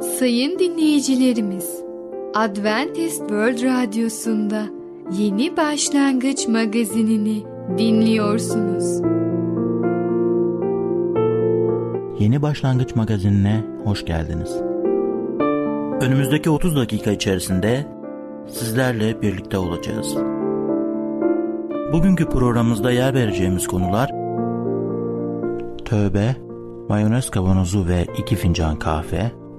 Sayın dinleyicilerimiz, Adventist World Radyosu'nda Yeni Başlangıç magazinini dinliyorsunuz. Yeni Başlangıç magazinine hoş geldiniz. Önümüzdeki 30 dakika içerisinde sizlerle birlikte olacağız. Bugünkü programımızda yer vereceğimiz konular Tövbe, mayonez kavanozu ve iki fincan kahve,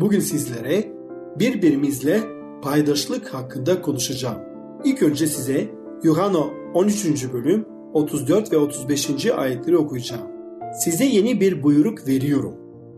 Bugün sizlere birbirimizle paydaşlık hakkında konuşacağım. İlk önce size Yuhanna 13. bölüm 34 ve 35. ayetleri okuyacağım. Size yeni bir buyruk veriyorum.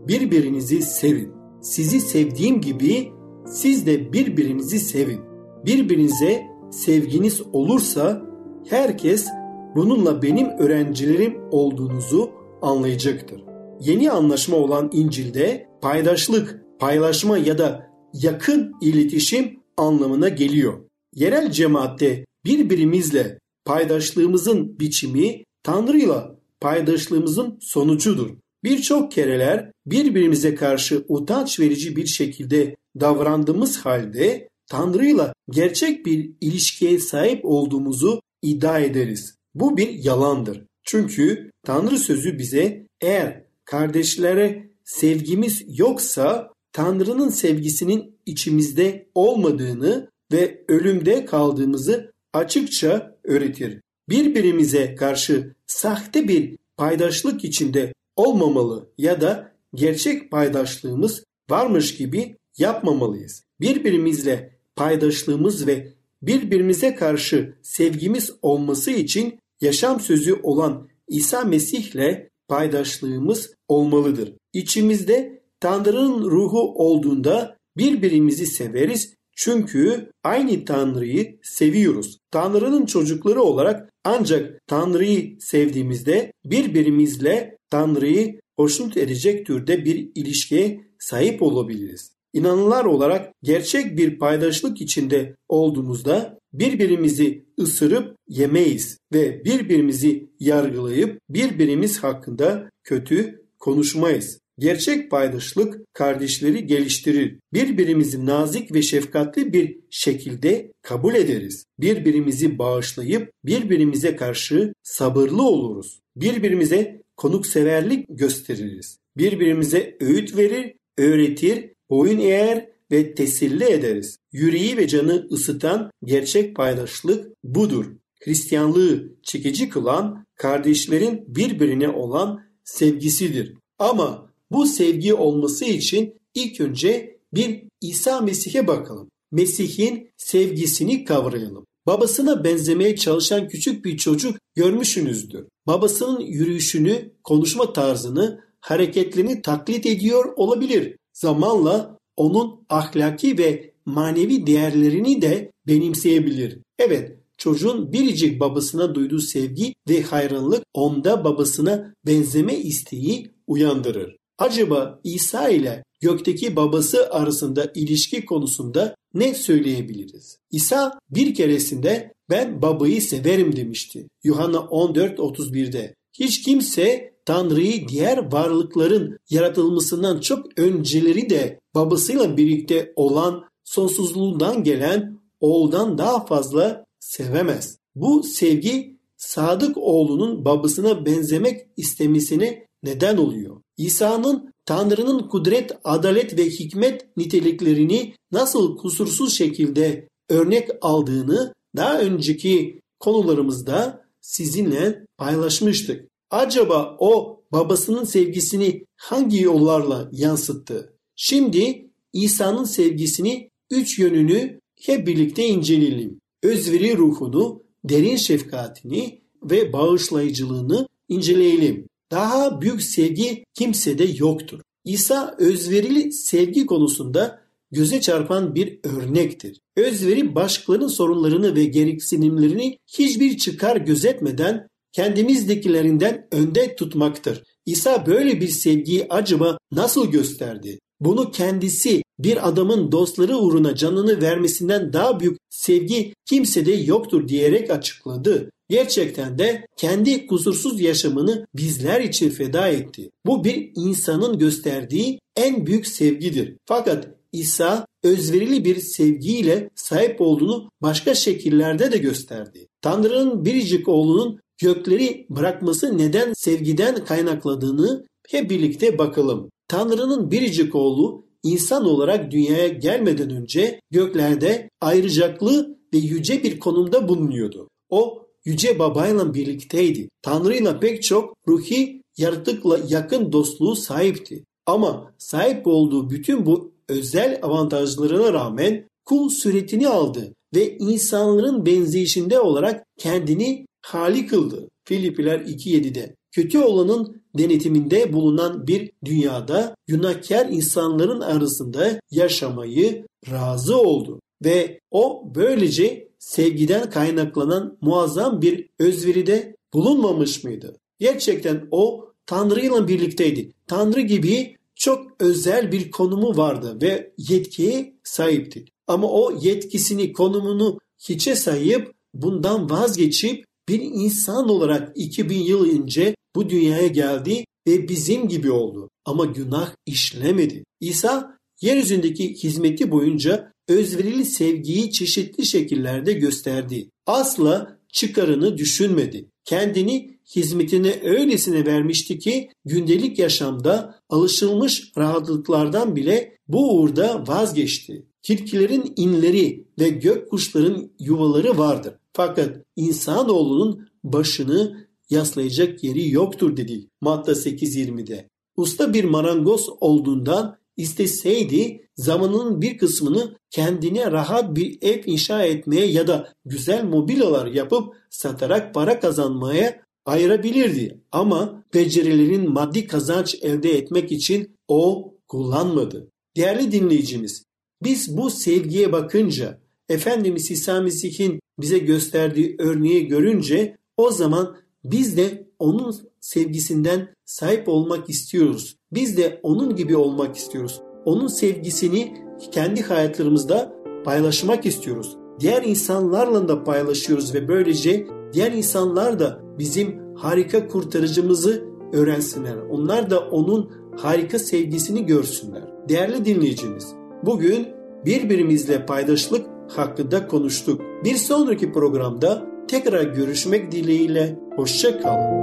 Birbirinizi sevin. Sizi sevdiğim gibi siz de birbirinizi sevin. Birbirinize sevginiz olursa herkes bununla benim öğrencilerim olduğunuzu anlayacaktır. Yeni anlaşma olan İncil'de paydaşlık, paylaşma ya da yakın iletişim anlamına geliyor. Yerel cemaatte birbirimizle paydaşlığımızın biçimi Tanrı'yla paydaşlığımızın sonucudur. Birçok kereler birbirimize karşı utanç verici bir şekilde davrandığımız halde Tanrı'yla gerçek bir ilişkiye sahip olduğumuzu iddia ederiz. Bu bir yalandır. Çünkü Tanrı sözü bize eğer kardeşlere sevgimiz yoksa Tanrı'nın sevgisinin içimizde olmadığını ve ölümde kaldığımızı açıkça öğretir. Birbirimize karşı sahte bir paydaşlık içinde olmamalı ya da gerçek paydaşlığımız varmış gibi yapmamalıyız. Birbirimizle paydaşlığımız ve birbirimize karşı sevgimiz olması için yaşam sözü olan İsa Mesih'le paydaşlığımız olmalıdır. İçimizde Tanrı'nın ruhu olduğunda birbirimizi severiz çünkü aynı Tanrı'yı seviyoruz. Tanrı'nın çocukları olarak ancak Tanrı'yı sevdiğimizde birbirimizle Tanrı'yı hoşnut edecek türde bir ilişkiye sahip olabiliriz. İnanlılar olarak gerçek bir paydaşlık içinde olduğumuzda birbirimizi ısırıp yemeyiz ve birbirimizi yargılayıp birbirimiz hakkında kötü konuşmayız. Gerçek paydaşlık kardeşleri geliştirir. Birbirimizi nazik ve şefkatli bir şekilde kabul ederiz. Birbirimizi bağışlayıp birbirimize karşı sabırlı oluruz. Birbirimize konukseverlik gösteririz. Birbirimize öğüt verir, öğretir, boyun eğer ve teselli ederiz. Yüreği ve canı ısıtan gerçek paydaşlık budur. Hristiyanlığı çekici kılan kardeşlerin birbirine olan sevgisidir. Ama bu sevgi olması için ilk önce bir İsa Mesih'e bakalım. Mesih'in sevgisini kavrayalım. Babasına benzemeye çalışan küçük bir çocuk görmüşsünüzdür. Babasının yürüyüşünü, konuşma tarzını, hareketlerini taklit ediyor olabilir. Zamanla onun ahlaki ve manevi değerlerini de benimseyebilir. Evet, çocuğun biricik babasına duyduğu sevgi ve hayranlık onda babasına benzeme isteği uyandırır. Acaba İsa ile gökteki babası arasında ilişki konusunda ne söyleyebiliriz? İsa bir keresinde ben babayı severim demişti. Yuhanna 14.31'de. Hiç kimse Tanrı'yı diğer varlıkların yaratılmasından çok önceleri de babasıyla birlikte olan sonsuzluğundan gelen oğuldan daha fazla sevemez. Bu sevgi sadık oğlunun babasına benzemek istemesine neden oluyor. İsa'nın Tanrı'nın kudret, adalet ve hikmet niteliklerini nasıl kusursuz şekilde örnek aldığını daha önceki konularımızda sizinle paylaşmıştık. Acaba o babasının sevgisini hangi yollarla yansıttı? Şimdi İsa'nın sevgisini üç yönünü hep birlikte inceleyelim. Özveri ruhunu, derin şefkatini ve bağışlayıcılığını inceleyelim. Daha büyük sevgi kimsede yoktur. İsa özverili sevgi konusunda göze çarpan bir örnektir. Özveri başkalarının sorunlarını ve gereksinimlerini hiçbir çıkar gözetmeden kendimizdekilerinden önde tutmaktır. İsa böyle bir sevgiyi acaba nasıl gösterdi? Bunu kendisi bir adamın dostları uğruna canını vermesinden daha büyük sevgi kimsede yoktur diyerek açıkladı. Gerçekten de kendi kusursuz yaşamını bizler için feda etti. Bu bir insanın gösterdiği en büyük sevgidir. Fakat İsa özverili bir sevgiyle sahip olduğunu başka şekillerde de gösterdi. Tanrı'nın biricik oğlunun gökleri bırakması neden sevgiden kaynakladığını hep birlikte bakalım. Tanrı'nın biricik oğlu insan olarak dünyaya gelmeden önce göklerde ayrıcaklı ve yüce bir konumda bulunuyordu. O yüce babayla birlikteydi. Tanrı'yla pek çok ruhi yaratıkla yakın dostluğu sahipti. Ama sahip olduğu bütün bu özel avantajlarına rağmen kul suretini aldı ve insanların benzeyişinde olarak kendini hali kıldı. Filipiler 2.7'de. Kötü olanın denetiminde bulunan bir dünyada günahkar insanların arasında yaşamayı razı oldu. Ve o böylece sevgiden kaynaklanan muazzam bir özveride bulunmamış mıydı? Gerçekten o Tanrı ile birlikteydi. Tanrı gibi çok özel bir konumu vardı ve yetkiye sahipti. Ama o yetkisini, konumunu hiçe sayıp bundan vazgeçip bir insan olarak 2000 yıl önce bu dünyaya geldi ve bizim gibi oldu. Ama günah işlemedi. İsa yeryüzündeki hizmeti boyunca özverili sevgiyi çeşitli şekillerde gösterdi. Asla çıkarını düşünmedi. Kendini hizmetine öylesine vermişti ki gündelik yaşamda alışılmış rahatlıklardan bile bu uğurda vazgeçti. Tilkilerin inleri ve gök kuşların yuvaları vardır. Fakat insanoğlunun başını yaslayacak yeri yoktur dedi Matta 8.20'de. Usta bir marangoz olduğundan isteseydi zamanının bir kısmını kendine rahat bir ev inşa etmeye ya da güzel mobilyalar yapıp satarak para kazanmaya ayırabilirdi. Ama becerilerin maddi kazanç elde etmek için o kullanmadı. Değerli dinleyicimiz, biz bu sevgiye bakınca Efendimiz İsa Mesih'in bize gösterdiği örneği görünce o zaman biz de onun sevgisinden sahip olmak istiyoruz. Biz de onun gibi olmak istiyoruz. Onun sevgisini kendi hayatlarımızda paylaşmak istiyoruz. Diğer insanlarla da paylaşıyoruz ve böylece diğer insanlar da bizim harika kurtarıcımızı öğrensinler. Onlar da onun harika sevgisini görsünler. Değerli dinleyicimiz, bugün birbirimizle paydaşlık hakkında konuştuk. Bir sonraki programda tekrar görüşmek dileğiyle hoşça kalın.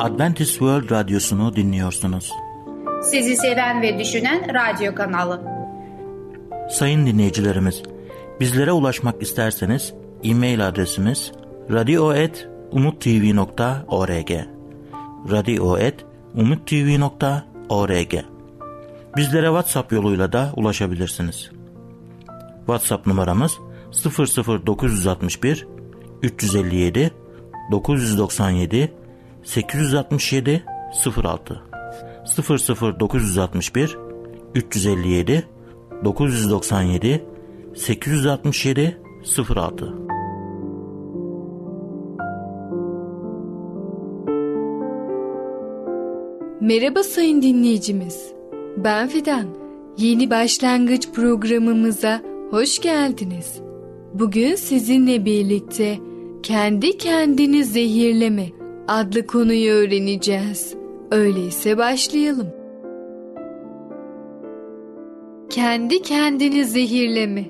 Adventist World Radyosu'nu dinliyorsunuz. Sizi seven ve düşünen radyo kanalı. Sayın dinleyicilerimiz, bizlere ulaşmak isterseniz e-mail adresimiz radio.umutv.org radio.umutv.org Bizlere WhatsApp yoluyla da ulaşabilirsiniz. WhatsApp numaramız 00961 357 997 867 06 00961 357 997 867 06 Merhaba sayın dinleyicimiz. Ben Fidan. Yeni başlangıç programımıza hoş geldiniz. Bugün sizinle birlikte kendi kendini zehirleme adlı konuyu öğreneceğiz. Öyleyse başlayalım. Kendi kendini zehirleme.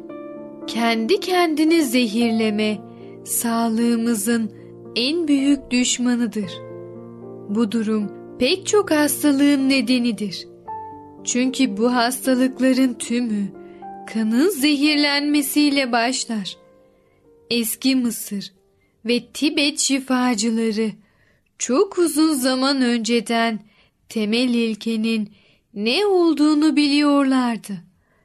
Kendi kendini zehirleme sağlığımızın en büyük düşmanıdır. Bu durum pek çok hastalığın nedenidir. Çünkü bu hastalıkların tümü kanın zehirlenmesiyle başlar. Eski Mısır ve Tibet şifacıları çok uzun zaman önceden temel ilkenin ne olduğunu biliyorlardı.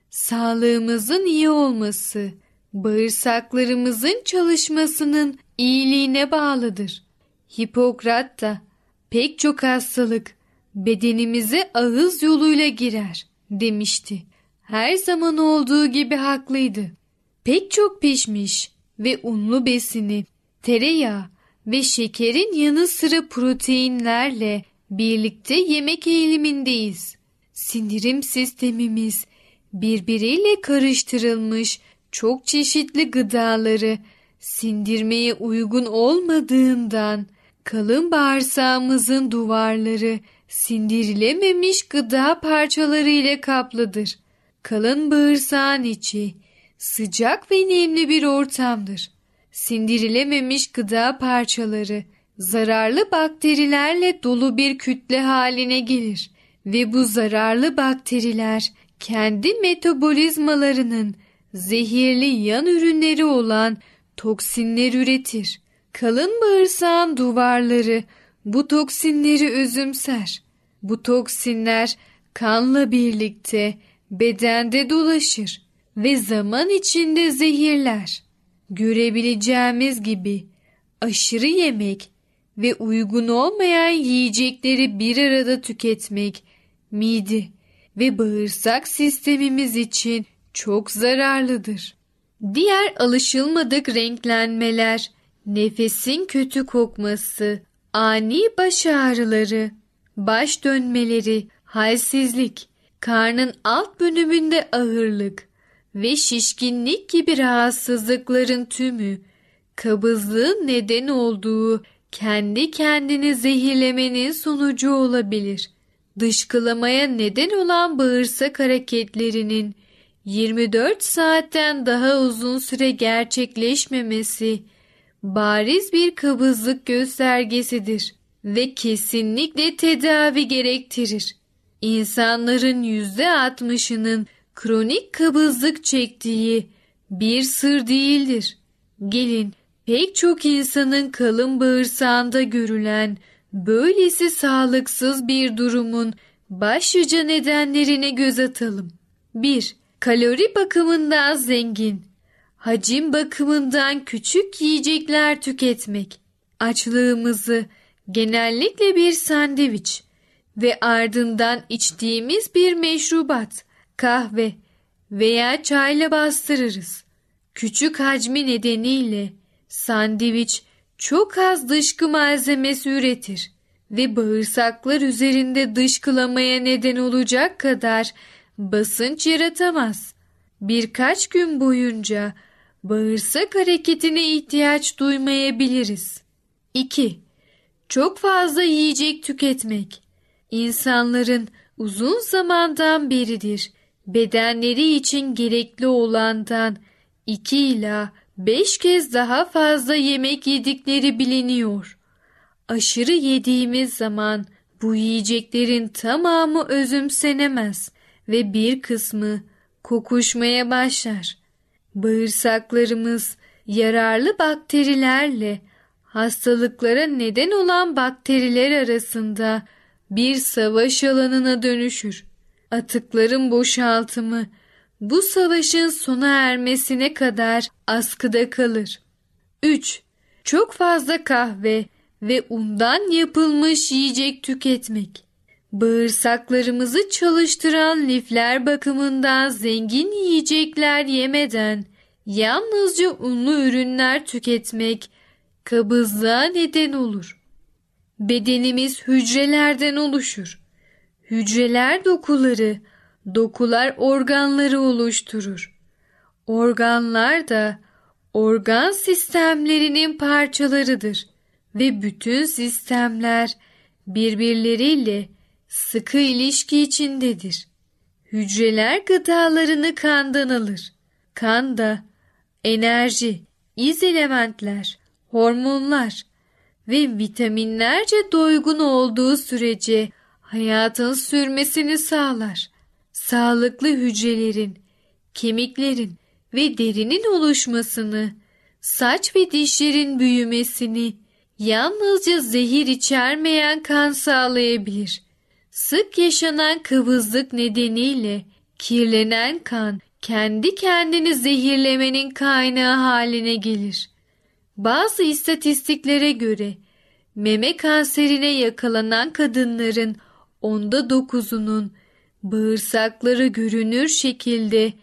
Sağlığımızın iyi olması, bağırsaklarımızın çalışmasının iyiliğine bağlıdır. Hipokrat da pek çok hastalık bedenimize ağız yoluyla girer demişti. Her zaman olduğu gibi haklıydı. Pek çok pişmiş ve unlu besini, tereyağı ve şekerin yanı sıra proteinlerle birlikte yemek eğilimindeyiz. Sindirim sistemimiz birbiriyle karıştırılmış çok çeşitli gıdaları sindirmeye uygun olmadığından kalın bağırsağımızın duvarları sindirilememiş gıda parçaları ile kaplıdır. Kalın bağırsağın içi sıcak ve nemli bir ortamdır. Sindirilememiş gıda parçaları zararlı bakterilerle dolu bir kütle haline gelir ve bu zararlı bakteriler kendi metabolizmalarının zehirli yan ürünleri olan toksinler üretir. Kalın bağırsağın duvarları bu toksinleri özümser. Bu toksinler kanla birlikte bedende dolaşır ve zaman içinde zehirler. Görebileceğimiz gibi aşırı yemek ve uygun olmayan yiyecekleri bir arada tüketmek mide ve bağırsak sistemimiz için çok zararlıdır. Diğer alışılmadık renklenmeler, nefesin kötü kokması, ani baş ağrıları, baş dönmeleri, halsizlik, karnın alt bölümünde ağırlık ve şişkinlik gibi rahatsızlıkların tümü kabızlığın neden olduğu kendi kendini zehirlemenin sonucu olabilir. Dışkılamaya neden olan bağırsak hareketlerinin 24 saatten daha uzun süre gerçekleşmemesi bariz bir kabızlık göstergesidir ve kesinlikle tedavi gerektirir. İnsanların %60'ının kronik kabızlık çektiği bir sır değildir. Gelin pek çok insanın kalın bağırsağında görülen böylesi sağlıksız bir durumun başlıca nedenlerine göz atalım. 1. Kalori bakımından zengin, hacim bakımından küçük yiyecekler tüketmek, açlığımızı genellikle bir sandviç ve ardından içtiğimiz bir meşrubat, kahve veya çayla bastırırız. Küçük hacmi nedeniyle sandviç çok az dışkı malzemesi üretir ve bağırsaklar üzerinde dışkılamaya neden olacak kadar basınç yaratamaz. Birkaç gün boyunca bağırsak hareketine ihtiyaç duymayabiliriz. 2. Çok fazla yiyecek tüketmek. İnsanların uzun zamandan beridir bedenleri için gerekli olandan 2 ila 5 kez daha fazla yemek yedikleri biliniyor. Aşırı yediğimiz zaman bu yiyeceklerin tamamı özümsenemez ve bir kısmı kokuşmaya başlar. Bağırsaklarımız yararlı bakterilerle hastalıklara neden olan bakteriler arasında bir savaş alanına dönüşür. Atıkların boşaltımı bu savaşın sona ermesine kadar askıda kalır. 3. Çok fazla kahve ve undan yapılmış yiyecek tüketmek. Bağırsaklarımızı çalıştıran lifler bakımından zengin yiyecekler yemeden yalnızca unlu ürünler tüketmek kabızlığa neden olur. Bedenimiz hücrelerden oluşur. Hücreler dokuları, dokular organları oluşturur. Organlar da organ sistemlerinin parçalarıdır ve bütün sistemler birbirleriyle sıkı ilişki içindedir. Hücreler gıdalarını kandan alır. Kan da enerji, iz elementler, hormonlar, ve vitaminlerce doygun olduğu sürece hayatın sürmesini sağlar. Sağlıklı hücrelerin, kemiklerin ve derinin oluşmasını, saç ve dişlerin büyümesini, yalnızca zehir içermeyen kan sağlayabilir. Sık yaşanan kıvızlık nedeniyle kirlenen kan kendi kendini zehirlemenin kaynağı haline gelir. Bazı istatistiklere göre meme kanserine yakalanan kadınların onda dokuzunun bağırsakları görünür şekilde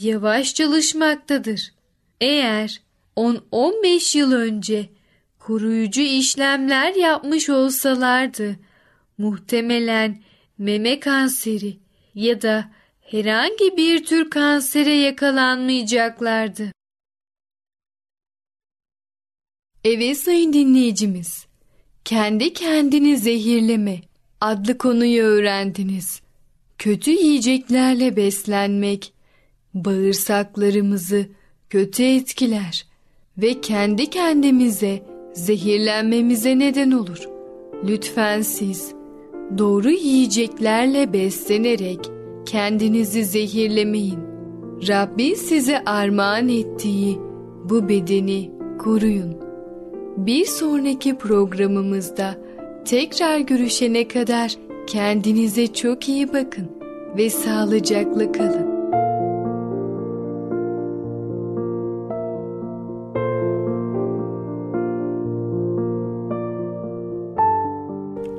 yavaş çalışmaktadır. Eğer 10-15 yıl önce koruyucu işlemler yapmış olsalardı muhtemelen meme kanseri ya da herhangi bir tür kansere yakalanmayacaklardı. Evet sayın dinleyicimiz, kendi kendini zehirleme adlı konuyu öğrendiniz. Kötü yiyeceklerle beslenmek bağırsaklarımızı kötü etkiler ve kendi kendimize zehirlenmemize neden olur. Lütfen siz doğru yiyeceklerle beslenerek kendinizi zehirlemeyin. Rabbi size armağan ettiği bu bedeni koruyun. Bir sonraki programımızda tekrar görüşene kadar kendinize çok iyi bakın ve sağlıcakla kalın.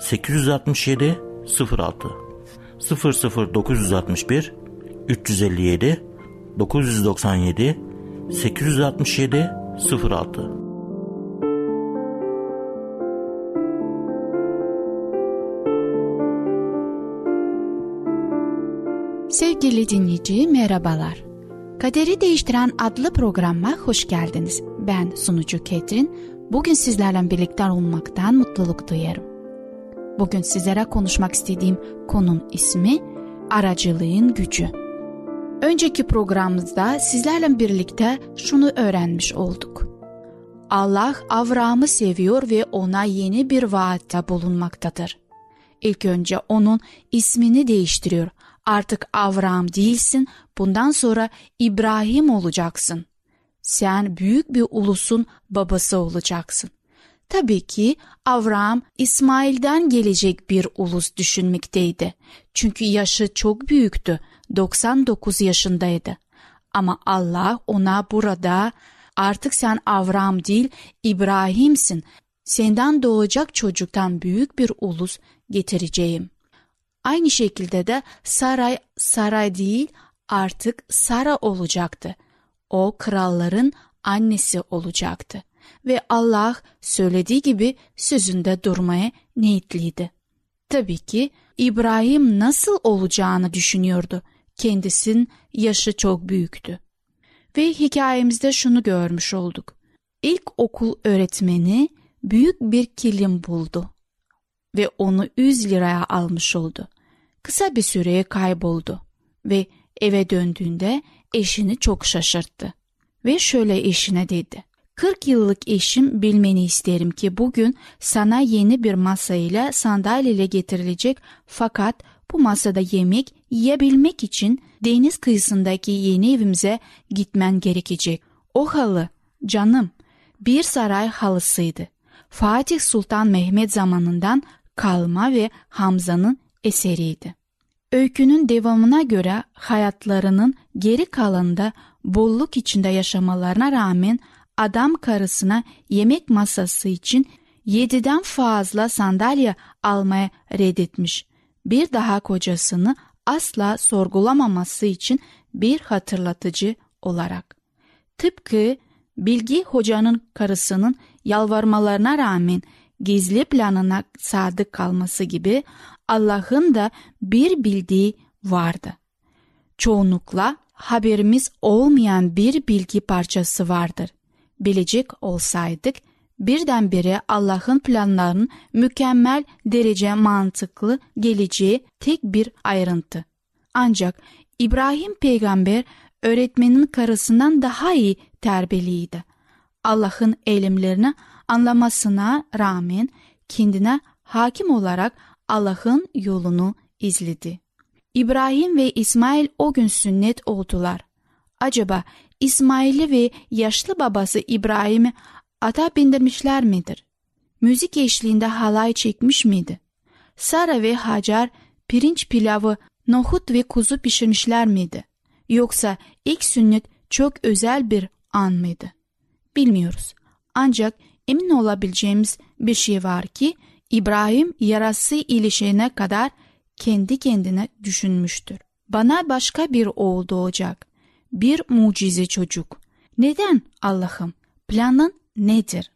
867 06 00961 357 997 867 06 Sevgili dinleyici merhabalar. Kaderi Değiştiren adlı programma hoş geldiniz. Ben sunucu Ketrin. Bugün sizlerle birlikte olmaktan mutluluk duyarım. Bugün sizlere konuşmak istediğim konun ismi aracılığın gücü. Önceki programımızda sizlerle birlikte şunu öğrenmiş olduk. Allah Avram'ı seviyor ve ona yeni bir vaatte bulunmaktadır. İlk önce onun ismini değiştiriyor. Artık Avram değilsin, bundan sonra İbrahim olacaksın. Sen büyük bir ulusun babası olacaksın. Tabii ki Avram İsmail'den gelecek bir ulus düşünmekteydi. Çünkü yaşı çok büyüktü. 99 yaşındaydı. Ama Allah ona burada artık sen Avram değil İbrahim'sin. Senden doğacak çocuktan büyük bir ulus getireceğim. Aynı şekilde de saray saray değil artık Sara olacaktı. O kralların annesi olacaktı ve Allah söylediği gibi sözünde durmaya niyetliydi. Tabii ki İbrahim nasıl olacağını düşünüyordu. Kendisinin yaşı çok büyüktü. Ve hikayemizde şunu görmüş olduk. İlk okul öğretmeni büyük bir kilim buldu ve onu 100 liraya almış oldu. Kısa bir süreye kayboldu ve eve döndüğünde eşini çok şaşırttı. Ve şöyle eşine dedi. 40 yıllık eşim bilmeni isterim ki bugün sana yeni bir masayla sandalyeyle getirilecek fakat bu masada yemek yiyebilmek için deniz kıyısındaki yeni evimize gitmen gerekecek. O halı canım bir saray halısıydı. Fatih Sultan Mehmet zamanından kalma ve Hamza'nın eseriydi. Öykünün devamına göre hayatlarının geri kalanında bolluk içinde yaşamalarına rağmen adam karısına yemek masası için yediden fazla sandalye almaya reddetmiş. Bir daha kocasını asla sorgulamaması için bir hatırlatıcı olarak. Tıpkı Bilgi hocanın karısının yalvarmalarına rağmen gizli planına sadık kalması gibi Allah'ın da bir bildiği vardı. Çoğunlukla haberimiz olmayan bir bilgi parçası vardır. Bilecek olsaydık birdenbire Allah'ın planlarının mükemmel derece mantıklı geleceği tek bir ayrıntı. Ancak İbrahim peygamber öğretmenin karısından daha iyi terbiyeliydi. Allah'ın eylemlerini anlamasına rağmen kendine hakim olarak Allah'ın yolunu izledi. İbrahim ve İsmail o gün sünnet oldular. Acaba İsmail'i ve yaşlı babası İbrahim'i ata bindirmişler midir? Müzik eşliğinde halay çekmiş miydi? Sara ve Hacer pirinç pilavı, nohut ve kuzu pişirmişler miydi? Yoksa ilk sünnet çok özel bir an mıydı? Bilmiyoruz. Ancak emin olabileceğimiz bir şey var ki İbrahim yarası ilişene kadar kendi kendine düşünmüştür. Bana başka bir oğul doğacak. Bir mucize çocuk. Neden Allah'ım? Planın nedir?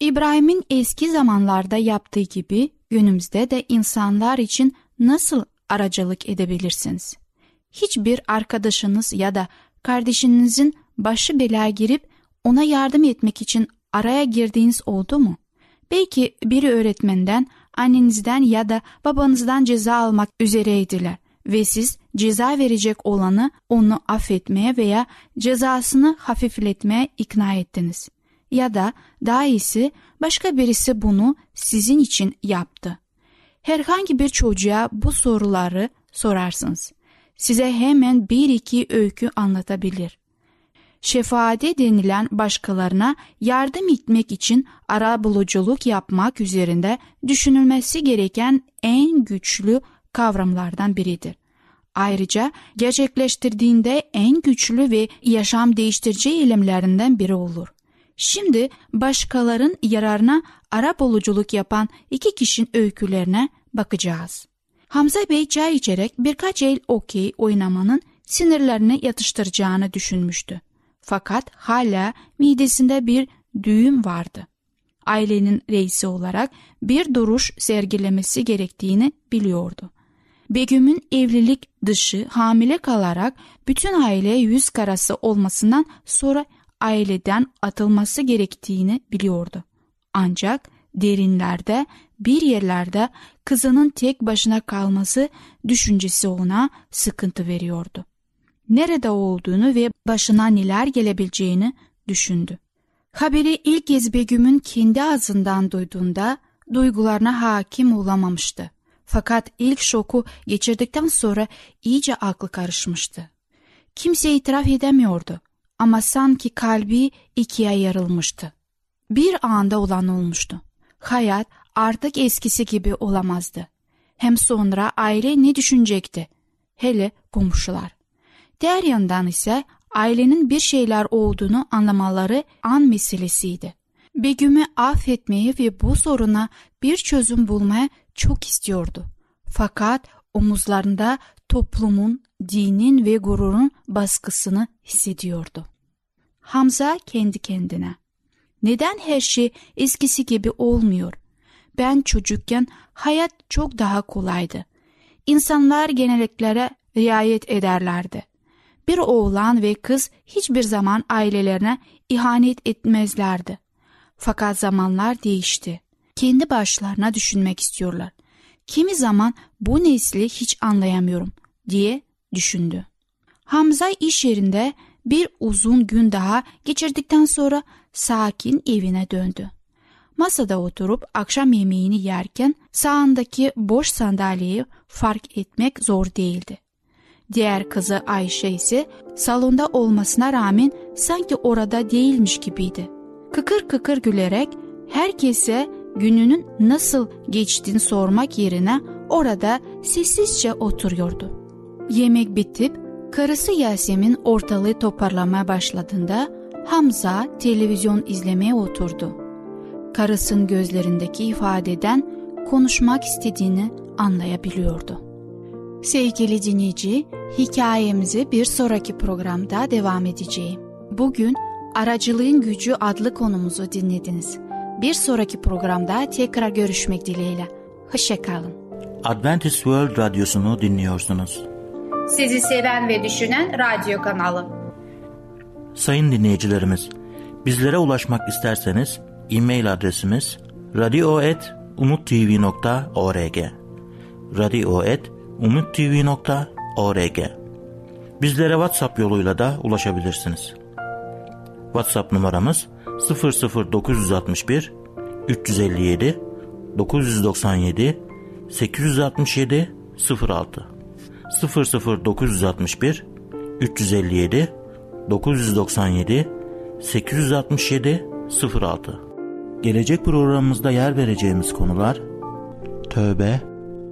İbrahim'in eski zamanlarda yaptığı gibi günümüzde de insanlar için nasıl aracılık edebilirsiniz? Hiçbir arkadaşınız ya da kardeşinizin başı belaya girip ona yardım etmek için araya girdiğiniz oldu mu? Belki biri öğretmenden, annenizden ya da babanızdan ceza almak üzereydiler ve siz ceza verecek olanı onu affetmeye veya cezasını hafifletmeye ikna ettiniz. Ya da daha iyisi başka birisi bunu sizin için yaptı. Herhangi bir çocuğa bu soruları sorarsınız. Size hemen bir iki öykü anlatabilir şefaate denilen başkalarına yardım etmek için ara buluculuk yapmak üzerinde düşünülmesi gereken en güçlü kavramlardan biridir. Ayrıca gerçekleştirdiğinde en güçlü ve yaşam değiştirici eylemlerinden biri olur. Şimdi başkaların yararına ara buluculuk yapan iki kişinin öykülerine bakacağız. Hamza Bey çay içerek birkaç el okey oynamanın sinirlerini yatıştıracağını düşünmüştü. Fakat hala midesinde bir düğüm vardı. Ailenin reisi olarak bir duruş sergilemesi gerektiğini biliyordu. Begüm'ün evlilik dışı hamile kalarak bütün aile yüz karası olmasından sonra aileden atılması gerektiğini biliyordu. Ancak derinlerde bir yerlerde kızının tek başına kalması düşüncesi ona sıkıntı veriyordu nerede olduğunu ve başına neler gelebileceğini düşündü. Haberi ilk kez Begüm'ün kendi ağzından duyduğunda duygularına hakim olamamıştı. Fakat ilk şoku geçirdikten sonra iyice aklı karışmıştı. Kimse itiraf edemiyordu ama sanki kalbi ikiye yarılmıştı. Bir anda olan olmuştu. Hayat artık eskisi gibi olamazdı. Hem sonra aile ne düşünecekti? Hele komşular. Diğer yandan ise ailenin bir şeyler olduğunu anlamaları an meselesiydi. Begüm'ü affetmeyi ve bu soruna bir çözüm bulmaya çok istiyordu. Fakat omuzlarında toplumun, dinin ve gururun baskısını hissediyordu. Hamza kendi kendine. Neden her şey eskisi gibi olmuyor? Ben çocukken hayat çok daha kolaydı. İnsanlar genelliklere riayet ederlerdi bir oğlan ve kız hiçbir zaman ailelerine ihanet etmezlerdi. Fakat zamanlar değişti. Kendi başlarına düşünmek istiyorlar. Kimi zaman bu nesli hiç anlayamıyorum diye düşündü. Hamza iş yerinde bir uzun gün daha geçirdikten sonra sakin evine döndü. Masada oturup akşam yemeğini yerken sağındaki boş sandalyeyi fark etmek zor değildi. Diğer kızı Ayşe ise salonda olmasına rağmen sanki orada değilmiş gibiydi. Kıkır kıkır gülerek herkese gününün nasıl geçtiğini sormak yerine orada sessizce oturuyordu. Yemek bitip karısı Yasemin ortalığı toparlamaya başladığında Hamza televizyon izlemeye oturdu. Karısının gözlerindeki ifadeden konuşmak istediğini anlayabiliyordu. Sevgili dinleyici, hikayemizi bir sonraki programda devam edeceğim. Bugün Aracılığın Gücü adlı konumuzu dinlediniz. Bir sonraki programda tekrar görüşmek dileğiyle. Hoşçakalın. Adventist World Radyosu'nu dinliyorsunuz. Sizi seven ve düşünen radyo kanalı. Sayın dinleyicilerimiz, bizlere ulaşmak isterseniz e-mail adresimiz radio.umutv.org radio.umutv.org Bizlere WhatsApp yoluyla da ulaşabilirsiniz. WhatsApp numaramız 00961 357 997 867 06 00961 357 997 867 06 Gelecek programımızda yer vereceğimiz konular Tövbe,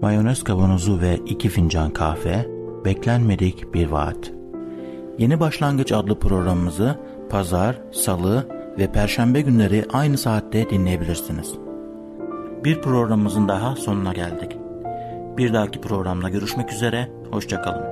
mayonez kavanozu ve iki fincan kahve, beklenmedik bir vaat. Yeni Başlangıç adlı programımızı pazar, salı ve perşembe günleri aynı saatte dinleyebilirsiniz. Bir programımızın daha sonuna geldik. Bir dahaki programda görüşmek üzere, hoşçakalın.